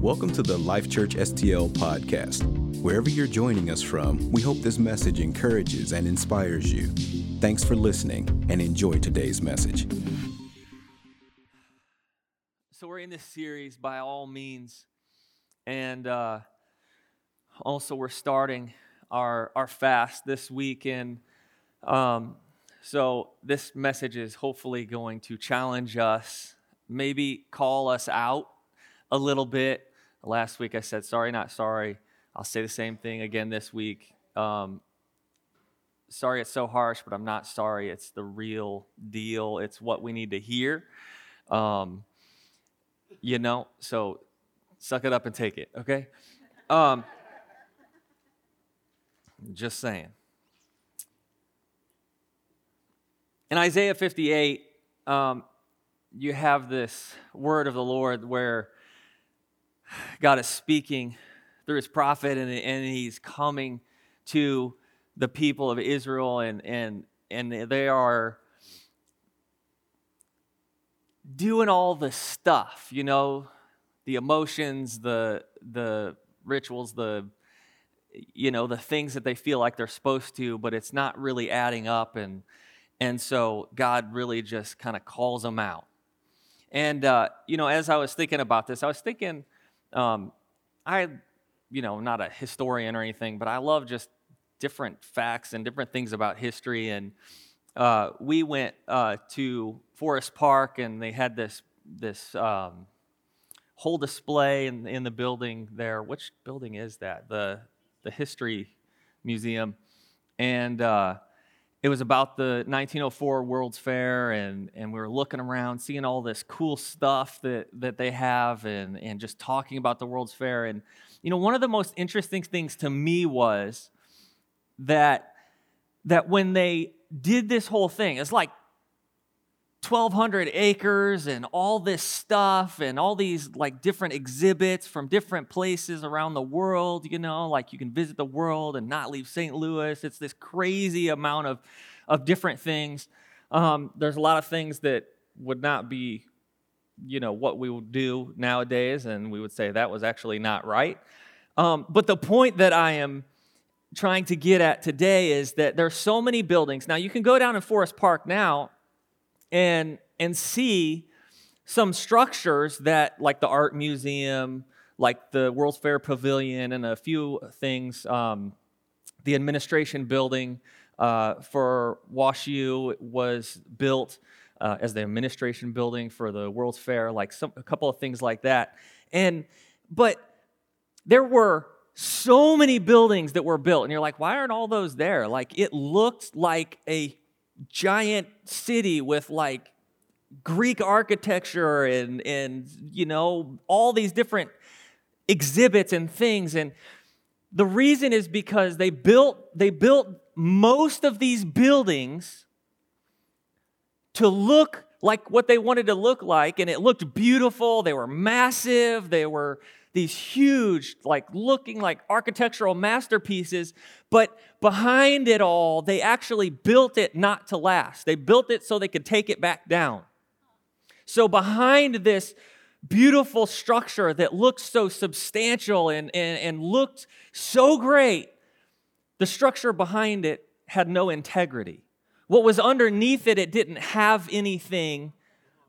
Welcome to the Life Church STL podcast. Wherever you're joining us from, we hope this message encourages and inspires you. Thanks for listening and enjoy today's message. So, we're in this series by all means, and uh, also we're starting our, our fast this week. And um, so, this message is hopefully going to challenge us, maybe call us out a little bit. Last week I said, sorry, not sorry. I'll say the same thing again this week. Um, sorry it's so harsh, but I'm not sorry. It's the real deal, it's what we need to hear. Um, you know, so suck it up and take it, okay? Um, just saying. In Isaiah 58, um, you have this word of the Lord where God is speaking through his prophet and, and he's coming to the people of Israel and, and, and they are doing all the stuff, you know, the emotions, the, the rituals, the, you know, the things that they feel like they're supposed to, but it's not really adding up. And, and so God really just kind of calls them out. And, uh, you know, as I was thinking about this, I was thinking, um, I, you know, not a historian or anything, but I love just different facts and different things about history. And uh, we went uh, to Forest Park, and they had this this um, whole display in, in the building there. Which building is that? The the History Museum, and uh, it was about the 1904 World's Fair, and, and we were looking around, seeing all this cool stuff that, that they have, and, and just talking about the World's Fair. And, you know, one of the most interesting things to me was that, that when they did this whole thing, it's like 1200 acres and all this stuff and all these like different exhibits from different places around the world you know? Like you can visit the world and not leave st louis. It's this crazy amount of of different things. Um, there's a lot of things that would not be you know what we would do nowadays and we would say that was actually not right. Um, but the point that i am trying to get at today is that there's so many buildings. Now you can go down in forest park now and and see some structures that like the art museum like the world's fair pavilion and a few things um, the administration building uh, for washu was built uh, as the administration building for the world's fair like some, a couple of things like that. And but there were so many buildings that were built and you're like why aren't all those there? Like it looked like a giant city with like Greek architecture and, and you know, all these different exhibits and things. And the reason is because they built, they built most of these buildings to look like what they wanted to look like, and it looked beautiful. They were massive, they were these huge, like looking like architectural masterpieces, but behind it all, they actually built it not to last. They built it so they could take it back down. So behind this beautiful structure that looked so substantial and, and, and looked so great, the structure behind it had no integrity. What was underneath it, it didn't have anything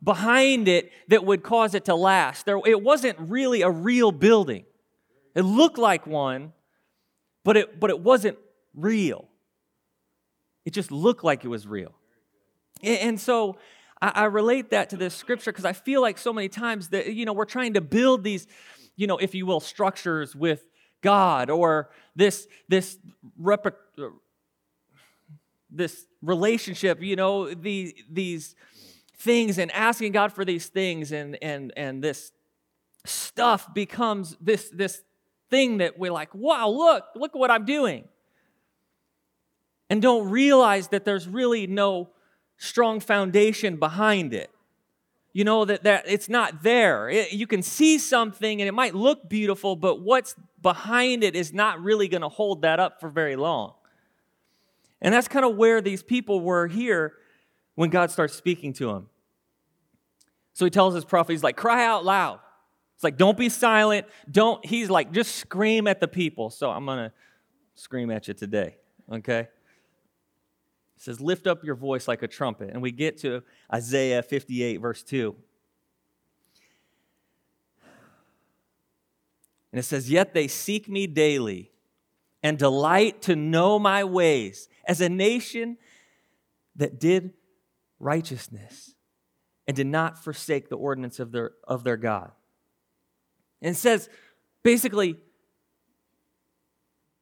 behind it that would cause it to last. There, it wasn't really a real building. It looked like one, but it, but it wasn't real. It just looked like it was real. And, and so I, I relate that to this scripture because I feel like so many times that, you know, we're trying to build these, you know, if you will, structures with God or this, this, rep- this relationship, you know, the, these, things and asking God for these things and and and this stuff becomes this this thing that we're like, wow, look, look what I'm doing. And don't realize that there's really no strong foundation behind it. You know, that, that it's not there. It, you can see something and it might look beautiful, but what's behind it is not really going to hold that up for very long. And that's kind of where these people were here when God starts speaking to him. So he tells his prophet, he's like, cry out loud. It's like, don't be silent. Don't, he's like, just scream at the people. So I'm going to scream at you today, okay? It says, lift up your voice like a trumpet. And we get to Isaiah 58, verse 2. And it says, Yet they seek me daily and delight to know my ways as a nation that did righteousness and did not forsake the ordinance of their, of their God. And says basically,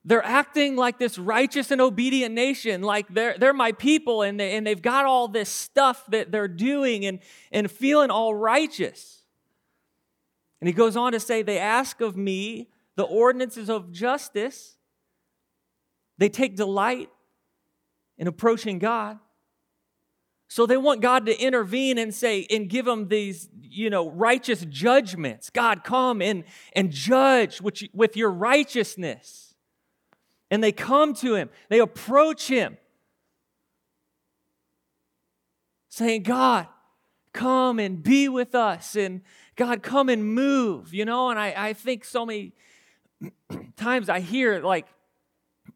they're acting like this righteous and obedient nation, like they're, they're my people and, they, and they've got all this stuff that they're doing and, and feeling all righteous. And he goes on to say, They ask of me the ordinances of justice, they take delight in approaching God. So they want God to intervene and say, and give them these, you know, righteous judgments. God, come and, and judge with, with your righteousness. And they come to him, they approach him, saying, God, come and be with us. And God, come and move, you know? And I, I think so many times I hear like,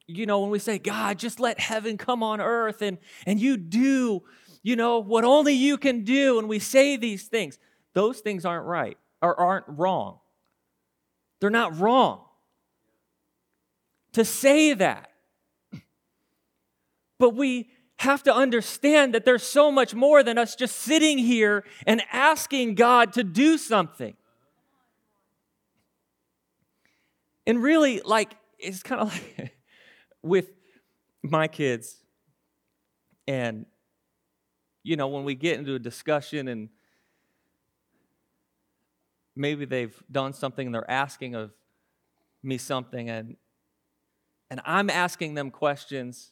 you know, when we say, God, just let heaven come on earth and, and you do you know, what only you can do, and we say these things, those things aren't right or aren't wrong. They're not wrong to say that. But we have to understand that there's so much more than us just sitting here and asking God to do something. And really, like, it's kind of like with my kids and you know, when we get into a discussion and maybe they've done something and they're asking of me something and and I'm asking them questions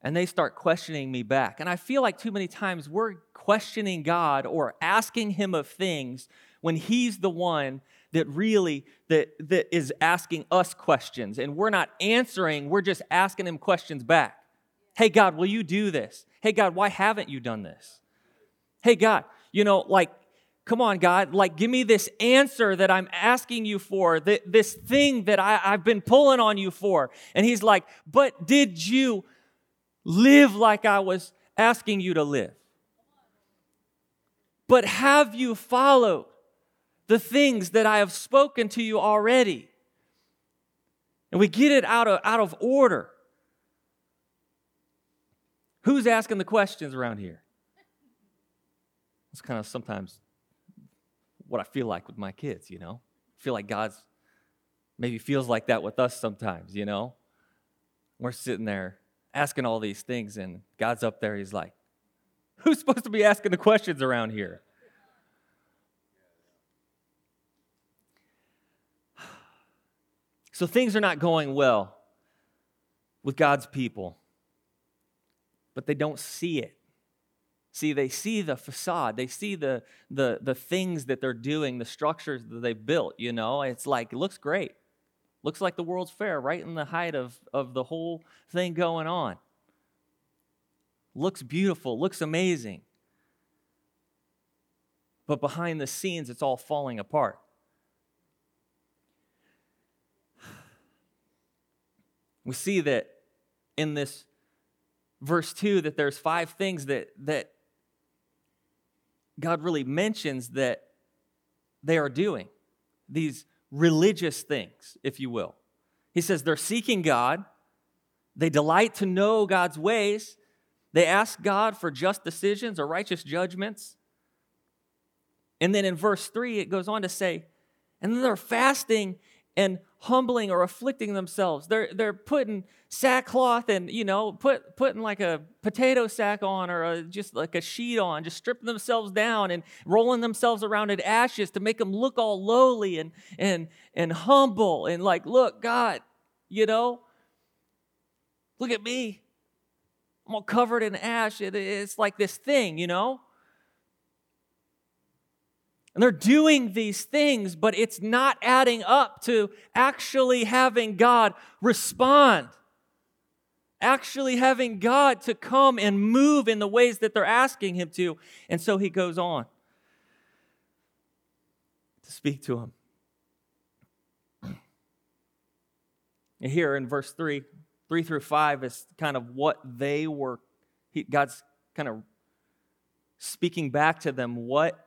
and they start questioning me back. And I feel like too many times we're questioning God or asking him of things when he's the one that really that, that is asking us questions and we're not answering, we're just asking him questions back. Hey God, will you do this? Hey, God, why haven't you done this? Hey, God, you know, like, come on, God, like, give me this answer that I'm asking you for, this thing that I, I've been pulling on you for. And He's like, but did you live like I was asking you to live? But have you followed the things that I have spoken to you already? And we get it out of, out of order. Who's asking the questions around here? It's kind of sometimes what I feel like with my kids, you know? I feel like God's maybe feels like that with us sometimes, you know? We're sitting there asking all these things, and God's up there, He's like, Who's supposed to be asking the questions around here? So things are not going well with God's people but they don't see it. See, they see the facade, they see the, the, the things that they're doing, the structures that they've built, you know. It's like, it looks great. Looks like the World's Fair, right in the height of, of the whole thing going on. Looks beautiful, looks amazing. But behind the scenes, it's all falling apart. We see that in this verse 2 that there's five things that, that God really mentions that they are doing, these religious things, if you will. He says they're seeking God, they delight to know God's ways, they ask God for just decisions or righteous judgments. And then in verse 3, it goes on to say, and then they're fasting and humbling or afflicting themselves. They're, they're putting sackcloth and, you know, put, putting like a potato sack on or a, just like a sheet on, just stripping themselves down and rolling themselves around in ashes to make them look all lowly and, and, and humble and like, look, God, you know, look at me. I'm all covered in ash. It, it's like this thing, you know? And they're doing these things, but it's not adding up to actually having God respond, actually having God to come and move in the ways that they're asking Him to. And so He goes on to speak to Him. And here in verse 3, 3 through 5 is kind of what they were, he, God's kind of speaking back to them, what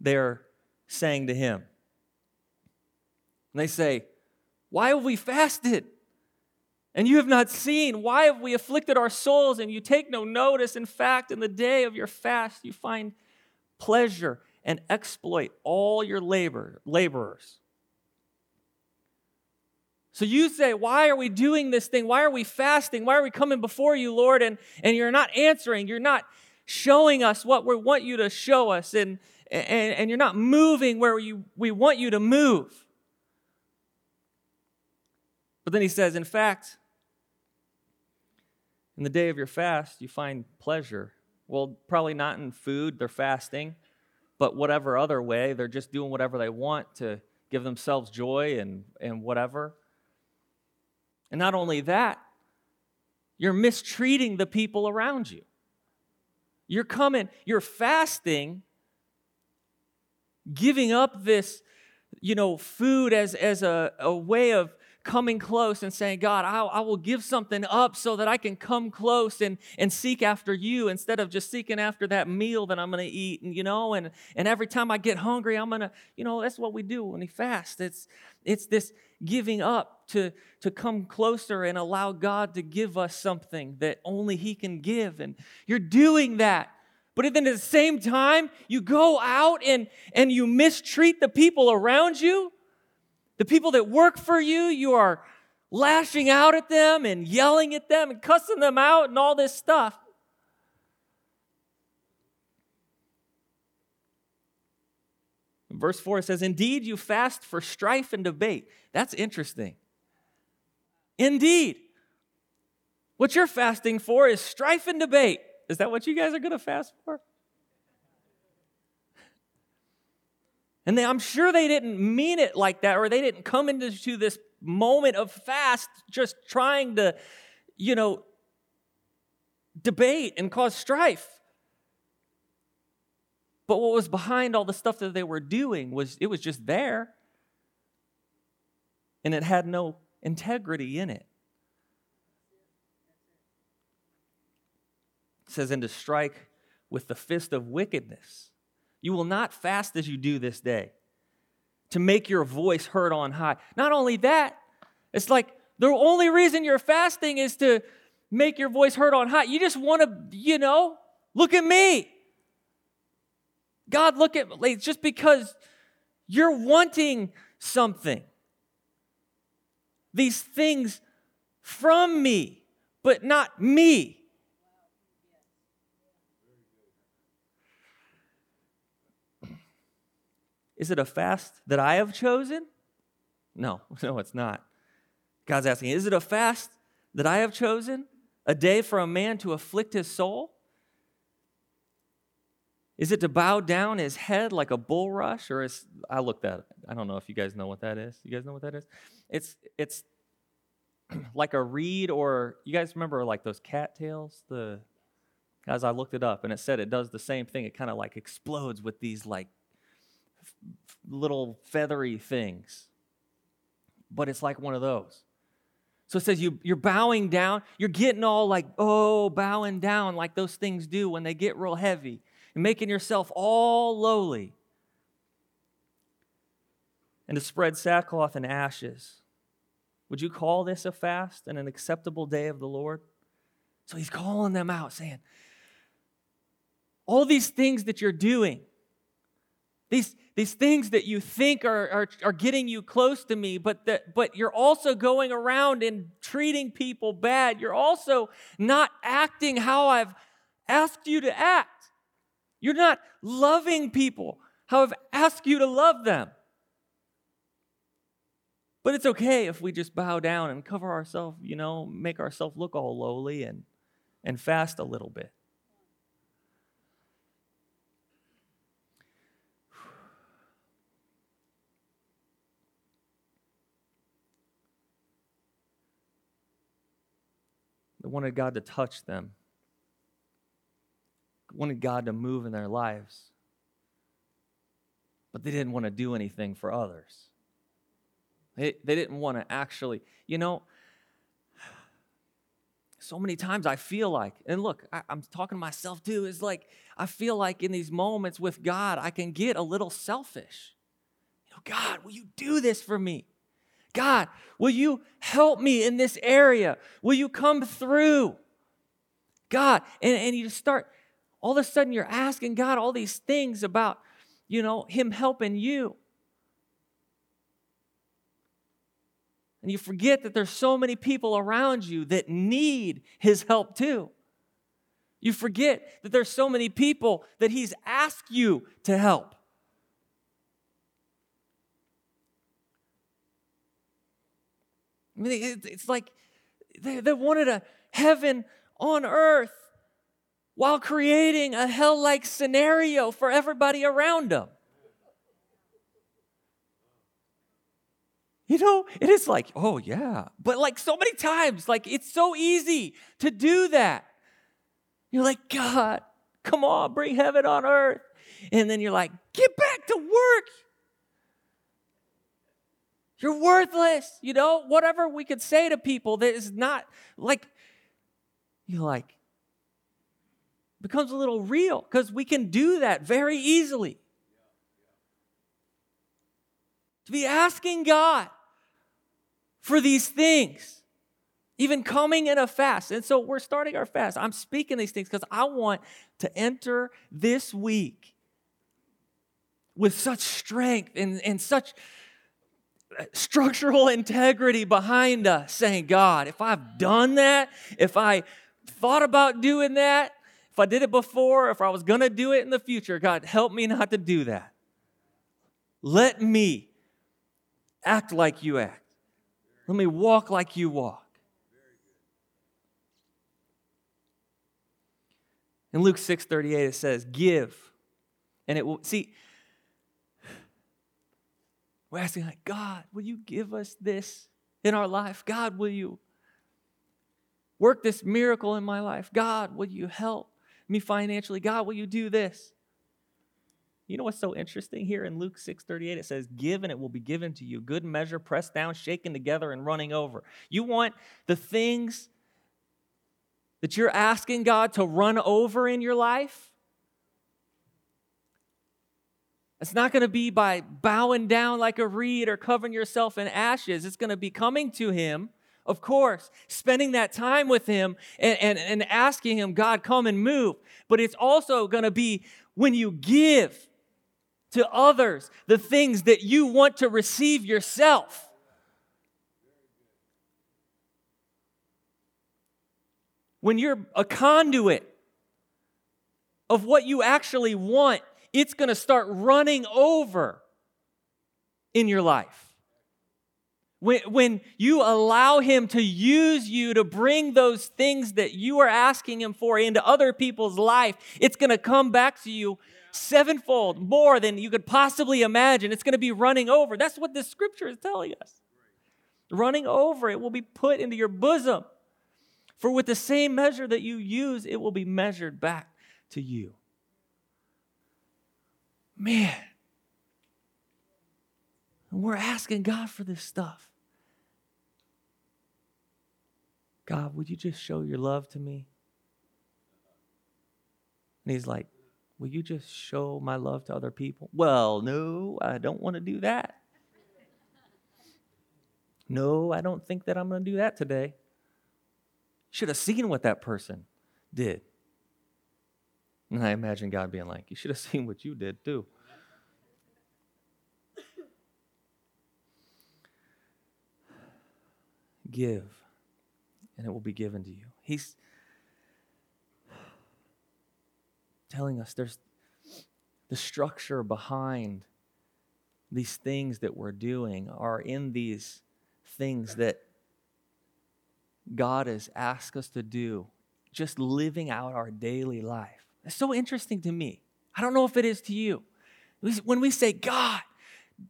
they're saying to him. And they say, Why have we fasted? And you have not seen. Why have we afflicted our souls? And you take no notice. In fact, in the day of your fast, you find pleasure and exploit all your labor, laborers. So you say, Why are we doing this thing? Why are we fasting? Why are we coming before you, Lord? And, and you're not answering. You're not showing us what we want you to show us. And, and, and you're not moving where you, we want you to move. But then he says, In fact, in the day of your fast, you find pleasure. Well, probably not in food, they're fasting, but whatever other way, they're just doing whatever they want to give themselves joy and, and whatever. And not only that, you're mistreating the people around you. You're coming, you're fasting, giving up this, you know, food as, as a, a way of coming close and saying, God, I, I, will give something up so that I can come close and, and seek after you instead of just seeking after that meal that I'm going to eat. And, you know, and, and every time I get hungry, I'm going to, you know, that's what we do when we fast. It's, it's this giving up to, to come closer and allow God to give us something that only He can give. And you're doing that. But then at the same time, you go out and, and you mistreat the people around you the people that work for you, you are lashing out at them and yelling at them and cussing them out and all this stuff. verse 4 says, Indeed, you fast for strife and debate. That's interesting. Indeed. What you're fasting for is strife and debate. Is that what you guys are going to fast for? And they, I'm sure they didn't mean it like that, or they didn't come into this moment of fast just trying to, you know, debate and cause strife. But what was behind all the stuff that they were doing was it was just there. And it had no integrity in it. Says, and to strike with the fist of wickedness. You will not fast as you do this day to make your voice heard on high. Not only that, it's like the only reason you're fasting is to make your voice heard on high. You just want to, you know, look at me. God, look at me. Just because you're wanting something, these things from me, but not me. Is it a fast that I have chosen? No, no, it's not. God's asking, Is it a fast that I have chosen? A day for a man to afflict his soul? Is it to bow down his head like a bulrush? Or is I looked at it. I don't know if you guys know what that is. You guys know what that is? It's it's like a reed, or you guys remember like those cattails? The as I looked it up and it said it does the same thing. It kind of like explodes with these like little feathery things. But it's like one of those. So it says you, you're bowing down. You're getting all like, oh, bowing down like those things do when they get real heavy. And making yourself all lowly. And to spread sackcloth and ashes. Would you call this a fast and an acceptable day of the Lord? So he's calling them out, saying, all these things that you're doing, these, these things that you think are, are, are getting you close to me, but, that, but you're also going around and treating people bad. You're also not acting how I've asked you to act. You're not loving people how I've asked you to love them. But it's okay if we just bow down and cover ourselves, you know, make ourselves look all lowly and, and fast a little bit. Wanted God to touch them, wanted God to move in their lives. But they didn't want to do anything for others. They, they didn't want to actually, you know, so many times I feel like, and look, I, am talking to myself too, is like I feel like in these moments with God, I can get a little selfish. God, will you do this for me? God, will you help me in this area? Will you come through? God, and, and you start, all of a sudden you're asking God all these things about, you know, Him helping you. And you forget that there's so many people around you that need his help too. You forget that there's so many people that he's asked you to help. I mean, it's like they, they wanted a heaven on earth while creating a hell like scenario for everybody around them. You know, it is like, oh yeah. But like so many times, like it's so easy to do that. You're like, God, come on, bring heaven on earth. And then you're like, get back to work. You're worthless. You know, whatever we could say to people that is not like, you're like, becomes a little real because we can do that very easily. To be asking God for these things, even coming in a fast. And so we're starting our fast. I'm speaking these things because I want to enter this week with such strength and, and such structural integrity behind us, saying, God, if I've done that, if I thought about doing that, if I did it before, if I was going to do it in the future, God, help me not to do that. Let me act like you act. Let me walk like you walk. In Luke 6:38 it says, "Give." And it will see we're asking like, God, will you give us this in our life? God, will you work this miracle in my life? God, will you help me financially? God, will you do this? You know what's so interesting here in Luke 6:38 it says give and it will be given to you good measure pressed down shaken together and running over. You want the things that you're asking God to run over in your life? It's not going to be by bowing down like a reed or covering yourself in ashes. It's going to be coming to Him, of course, spending that time with Him and, and, and asking Him, God, come and move. But it's also going to be when you give to others the things that you want to receive yourself. When you're a conduit of what you actually want, it's going to start running over in your life. When, when you allow Him to use you to bring those things that you are asking Him for into other people's life, it's going to come back to you sevenfold more than you could possibly imagine. It's going to be running over. That's what this scripture is telling us. Running over, it will be put into your bosom. For with the same measure that you use, it will be measured back to you. Man. We're asking God for this stuff. God, would you just show your love to me? And he's like, Will you just show my love to other people? Well, no, I don't want to do that. No, I don't think that I'm going to do that today. Should have seen what that person did. And I imagine God being like, You should have seen what you did too. Give, and it will be given to you. He's telling us there's the structure behind these things that we're doing are in these things that God has asked us to do, just living out our daily life. So interesting to me. I don't know if it is to you. When we say, God,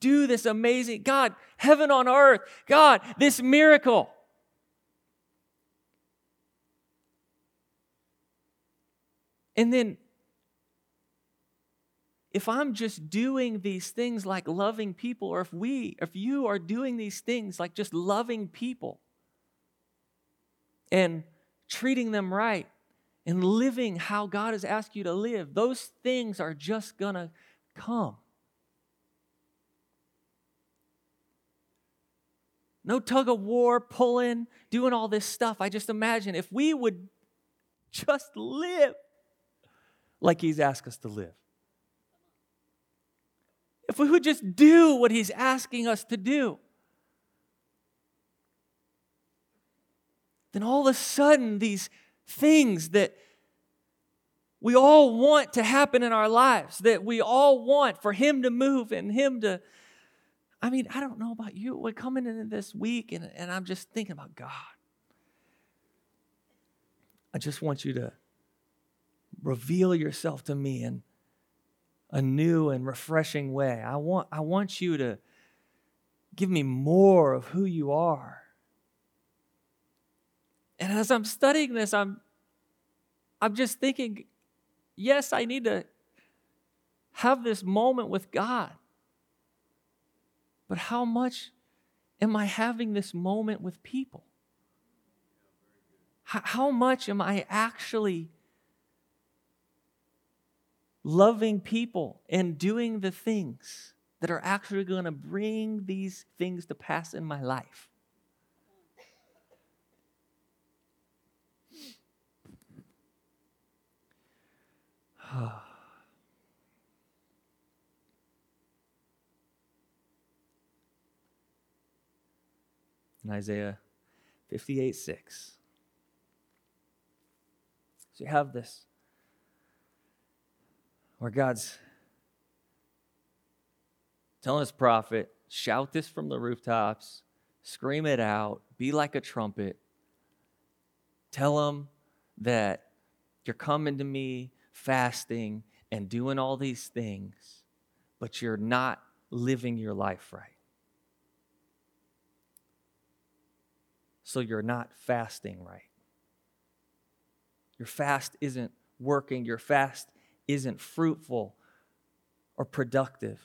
do this amazing, God, heaven on earth, God, this miracle. And then if I'm just doing these things like loving people, or if we, if you are doing these things like just loving people and treating them right, and living how God has asked you to live, those things are just going to come. No tug of war, pulling, doing all this stuff. I just imagine if we would just live like He's asked us to live. If we would just do what He's asking us to do. Then all of a sudden, these things that we all want to happen in our lives, that we all want for Him to move and Him to. I mean, I don't know about you. We're coming into this week and, and I'm just thinking about God. I just want you to reveal yourself to me in a new and refreshing way. I want, I want you to give me more of who you are. And as I'm studying this, I'm, I'm just thinking, yes, I need to have this moment with God. But how much am I having this moment with people? How, much am I actually loving people and doing the things that are actually going to bring these things to pass in my life? In Isaiah 58 6. So you have this where God's telling his prophet, shout this from the rooftops, scream it out, be like a trumpet. Tell him that you're coming to me fasting and doing all these things, but you're not living your life right. So you're not fasting right. Your fast isn't working, your fast isn't fruitful or productive.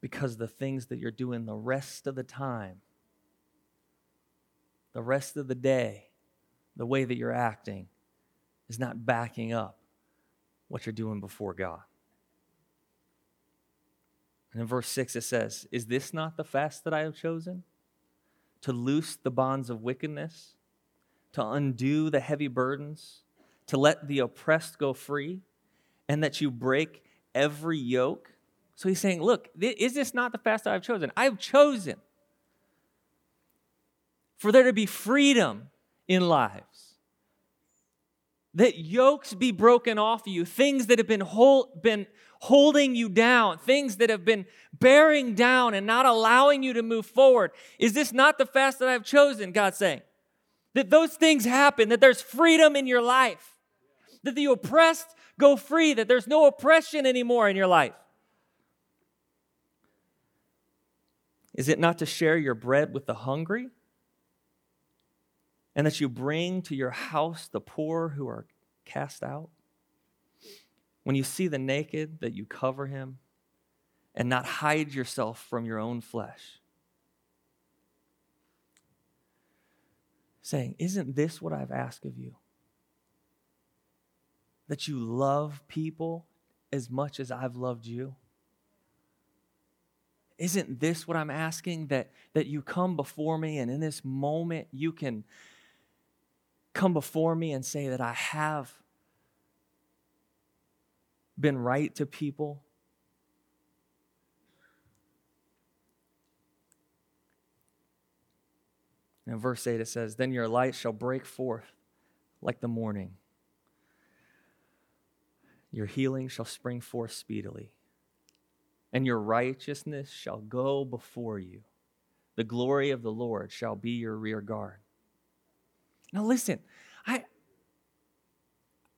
Because the things that you're doing the rest of the time, the rest of the day, the way that you're acting is not backing up what you're doing before God. And in verse 6 it says, Is this not the fast that I have chosen? To loose the bonds of wickedness, to undo the heavy burdens, to let the oppressed go free, and that you break every yoke. So he's saying, Look, is this not the fast that I've chosen? I've chosen for there to be freedom in lives. That yokes be broken off you, things that have been, hold, been holding you down, things that have been bearing down and not allowing you to move forward. Is this not the fast that I've chosen? God's saying. That those things happen, that there's freedom in your life, that the oppressed go free, that there's no oppression anymore in your life. Is it not to share your bread with the hungry? And that you bring to your house the poor who are cast out? When you see the naked, that you cover him and not hide yourself from your own flesh. Saying, Isn't this what I've asked of you? That you love people as much as I've loved you? Isn't this what I'm asking? That, that you come before me and in this moment you can come before me and say that I have been right to people. And in verse 8 it says, Then your light shall break forth like the morning. Your healing shall spring forth speedily, and your righteousness shall go before you. The glory of the Lord shall be your rear guard. Now, listen, I,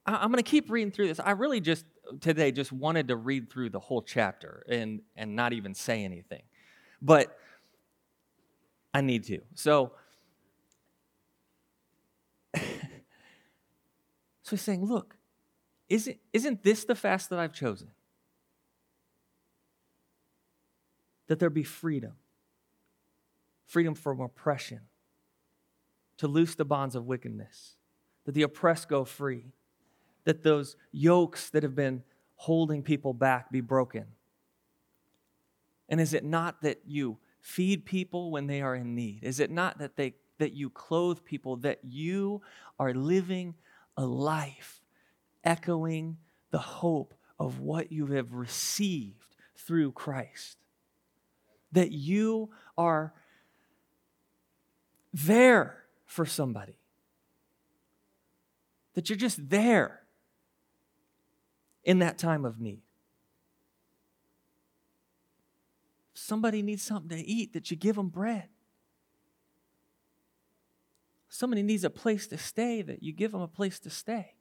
I'm going to keep reading through this. I really just today just wanted to read through the whole chapter and and not even say anything, but I need to. So, so he's saying, look, isn't isn't this the fast that I've chosen? That there be freedom, freedom from oppression, to loose the bonds of wickedness, that the oppressed go free, that those yokes that have been holding people back be broken. And is it not that you feed people when they are in need? Is it not that they that you clothe people that you are living a life echoing the hope of what you have received through Christ? That you are there for somebody. That you're just there in that time of need. Somebody needs something to eat, that you give them bread. Somebody needs a place to stay, that you give them a place to stay.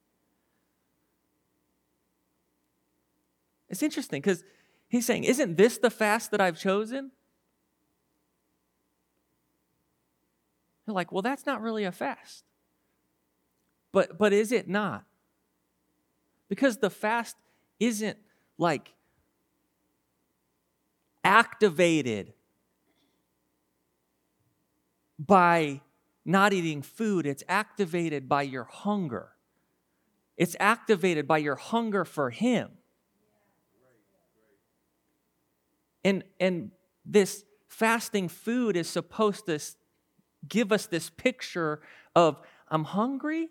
It's interesting because he's saying, Isn't this the fast that I've chosen? You're like, Well, that's not really a fast. But, but is it not? Because the fast isn't like activated by not eating food, it's activated by your hunger. It's activated by your hunger for Him. And, and this fasting food is supposed to give us this picture of I'm hungry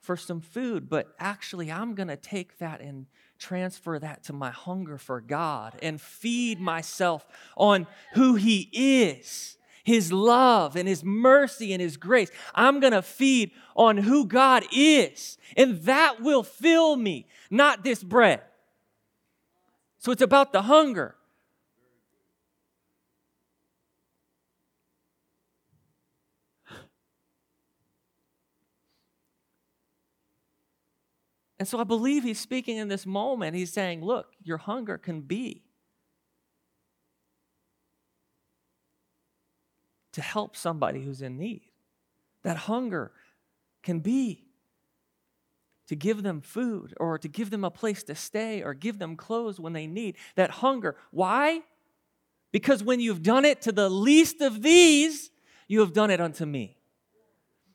for some food, but actually, I'm going to take that and transfer that to my hunger for God and feed myself on who He is, His love and His mercy and His grace. I'm to feed on who God is, and that will fill me, not this bread. So it's about the hunger. And so I believe he's speaking in this moment. He's saying, look, your hunger can be to help somebody who's in need. That hunger can be to give them food or to give them a place to stay or give them clothes when they need. That hunger. Why? Because when you've done it to the least of these, you have done it unto me.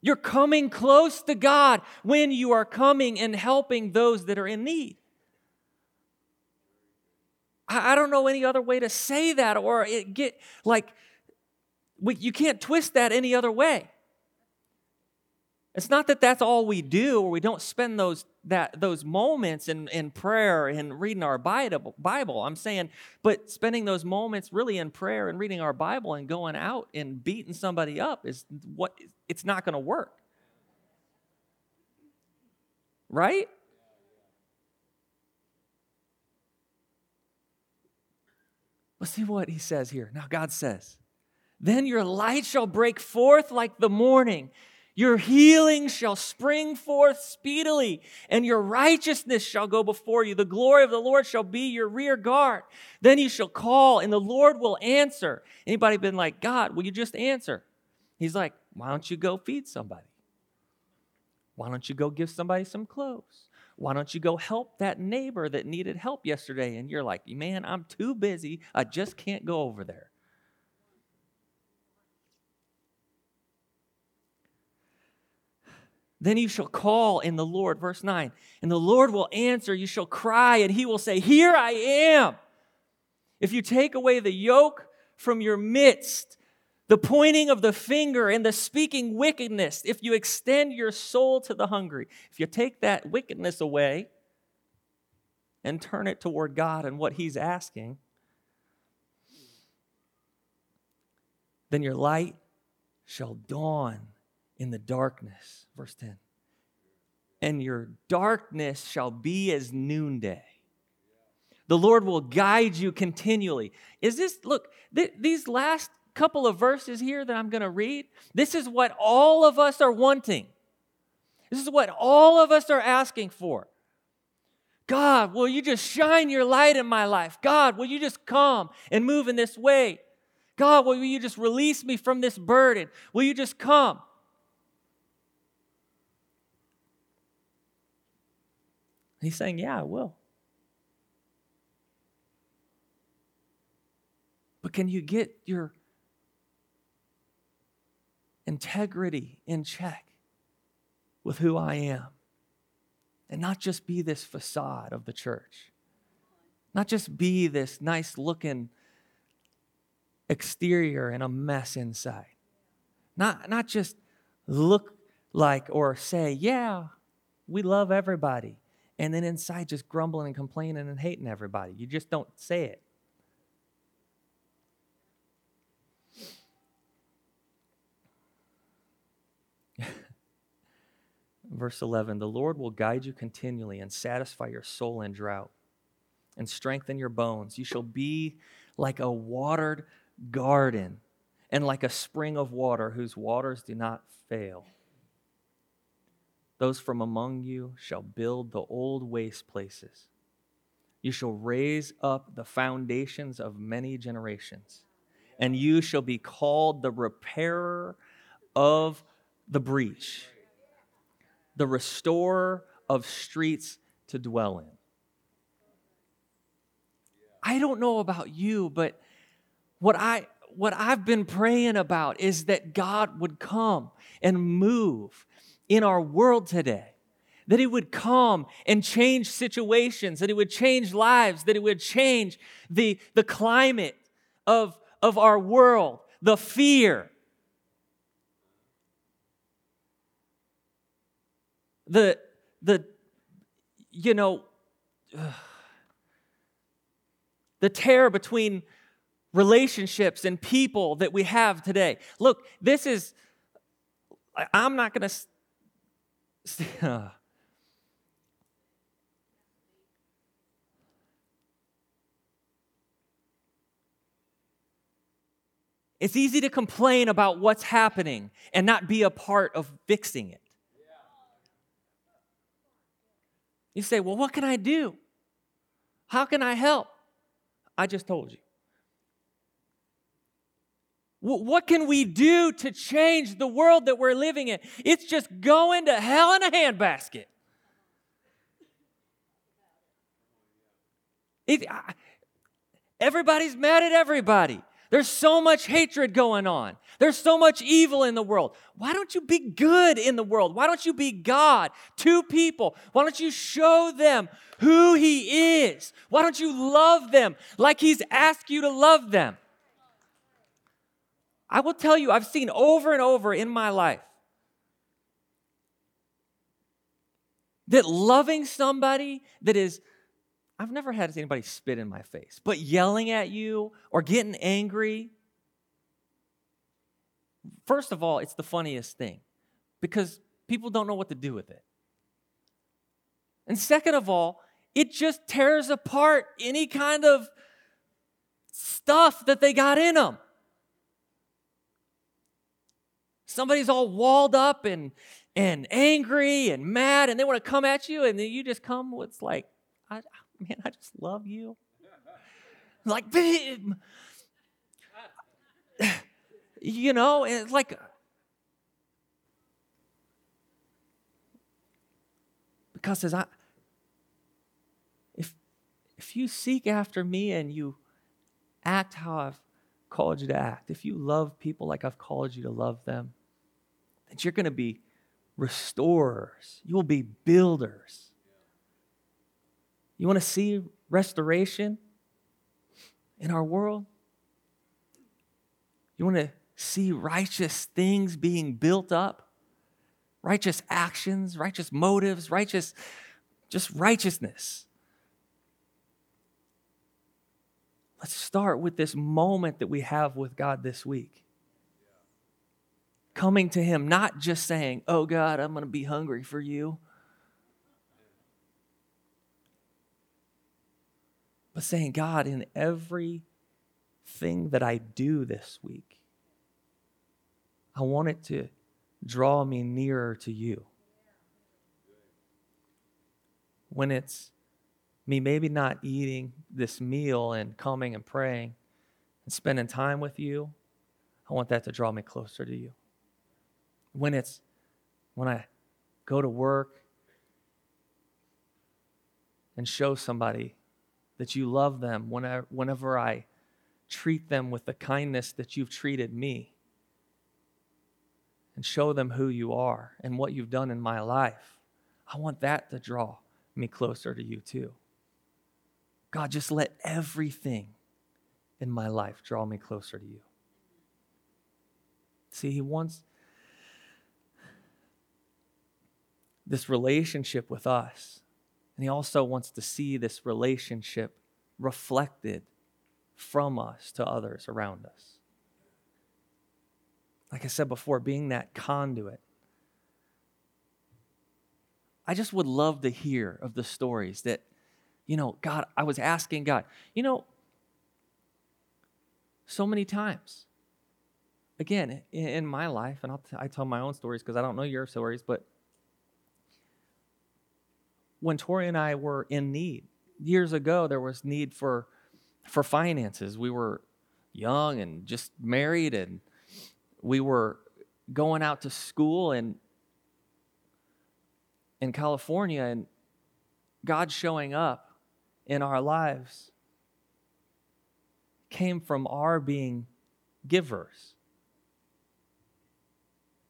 You're coming close to God when you are coming and helping those that are in need. I, don't know any other way to say that or it get like we, you can't twist that any other way. It's not that that's all we do or we don't spend those, that, those moments in, in prayer and reading our Bible, Bible. I'm saying, but spending those moments really in prayer and reading our Bible and going out and beating somebody up is what it's not going to work. Right? Let's see what he says here. Now, God says, Then your light shall break forth like the morning your healing shall spring forth speedily, and your righteousness shall go before you. The glory of the Lord shall be your rear guard. Then you shall call, and the Lord will answer. Anybody been like, God, will you just answer? He's like, why don't you go feed somebody? Why don't you go give somebody some clothes? Why don't you go help that neighbor that needed help yesterday? And you're like, man, I'm too busy. I just can't go over there. Then you shall call in the Lord, verse 9, and the Lord will answer. You shall cry, and he will say, Here I am. If you take away the yoke from your midst, the pointing of the finger and the speaking wickedness, if you extend your soul to the hungry, if you take that wickedness away and turn it toward God and what He's asking, then your light shall dawn in the darkness. Verse 10. And your darkness shall be as noonday. The Lord will guide you continually. Is this, look, th- these last couple of verses here that I'm going to read, this is what all of us are wanting. This is what all of us are asking for. God, will you just shine your light in my life? God, will you just come and move in this way? God, will you just release me from this burden? Will you just come? He's saying, Yeah, I will. But can you get your integrity in check with who I am and not just be this facade of the church, not just be this nice looking exterior and a mess inside, not, not just look like or say, yeah, we love everybody, and then inside just grumbling and complaining and hating everybody. You just don't say it. Verse 11 The Lord will guide you continually and satisfy your soul in drought and strengthen your bones. You shall be like a watered garden and like a spring of water whose waters do not fail. Those from among you shall build the old waste places. You shall raise up the foundations of many generations, and you shall be called the repairer of the breach the restorer of streets to dwell in. I don't know about you, but what I what I've been praying about is that God would come and move in our world today. That He would come and change situations, that He would change lives, that He would change the, the climate of, of our world, the fear, the the you know uh, the tear between relationships and people that we have today look this is i'm not going to It's easy to complain about what's happening and not be a part of fixing it. You say, well, what can I do? How can I help? I just told you. What can we do to change the world that we're living in? It's just going to hell in a handbasket. It, everybody's mad at everybody. There's so much hatred going on. There's so much evil in the world. Why don't you be good in the world? Why don't you be God to people? Why don't you show them who He is? Why don't you love them like He's asked you to love them? I will tell you, I've seen over and over in my life that loving somebody that is I've never had anybody spit in my face, but yelling at you or getting angry. First of all, it's the funniest thing because people don't know what to do with it. And second of all, it just tears apart any kind of stuff that they got in them. Somebody's all walled up and, and angry and mad, and they want to come at you, and then you just come with like, I, man, I just love you. Like, babe. You know, it's like, because as I, if if you seek after me and you act how I've called you to act, if you love people like I've called you to love them, then you're going to be restorers. You will be builders. You want to see restoration in our world? You want to see righteous things being built up? Righteous actions, righteous motives, righteous, just righteousness. Let's start with this moment that we have with God this week. Coming to Him, not just saying, Oh God, I'm going to be hungry for you. but saying, God, in everything that I do this week, I want it to draw me nearer to you. When it's me maybe not eating this meal and coming and praying and spending time with you, I want that to draw me closer to you. When it's when I go to work and show somebody that you love them whenever, whenever I treat them with the kindness that you've treated me. and show them who you are and what you've done in my life. I want that to draw me closer to you too. God, just let everything in my life draw me closer to you. See, He wants this relationship with us, and He also wants to see this relationship reflected from us to others around us. Like I said before, being that conduit. I just would love to hear of the stories that, you know, God, I was asking God, you know, so many times. Again, in my life, and I'll t- I tell my own stories because I don't know your stories, but when Tori and I were in need, years ago, there was need for for finances. We were young and just married, and we were going out to school and in California, and God showing up in our lives came from our being givers.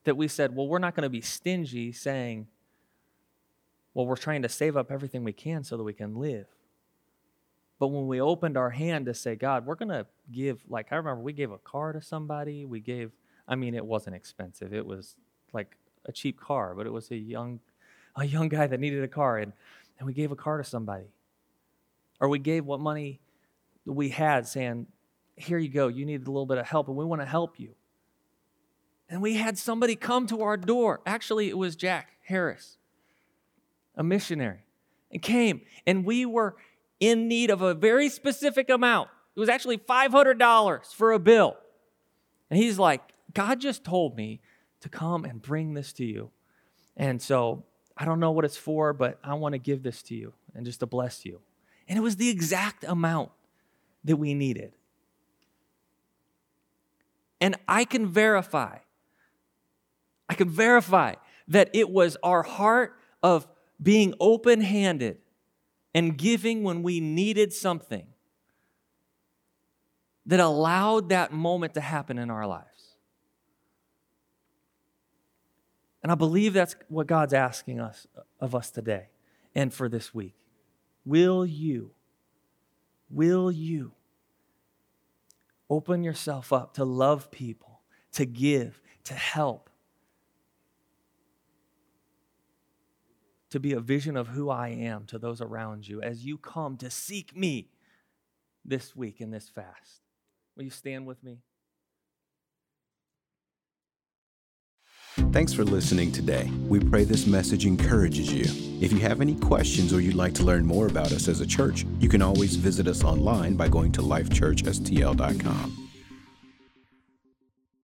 That we said, well, we're not going to be stingy saying, well, we're trying to save up everything we can so that we can live. But when we opened our hand to say, God, we're going to give, like, I remember we gave a car to somebody. We gave, I mean, it wasn't expensive. It was like a cheap car, but it was a young, a young guy that needed a car. And, and we gave a car to somebody. Or we gave what money we had saying, here you go. You need a little bit of help, and we want to help you. And we had somebody come to our door. Actually, it was Jack Harris, a missionary, and came. And we were in need of a very specific amount. It was actually $500 for a bill. And he's like, God just told me to come and bring this to you. And so I don't know what it's for, but I want to give this to you and just to bless you. And it was the exact amount that we needed. And I can verify, I can verify that it was our heart of being open handed and giving when we needed something that allowed that moment to happen in our lives. And I believe that's what God's asking us of us today and for this week. Will you will you open yourself up to love people, to give, to help, to be a vision of who I am to those around you as you come to seek me this week in this fast. Will you stand with me? Thanks for listening today. We pray this message encourages you. If you have any questions or you'd like to learn more about us as a church, you can always visit us online by going to lifechurchstl.com.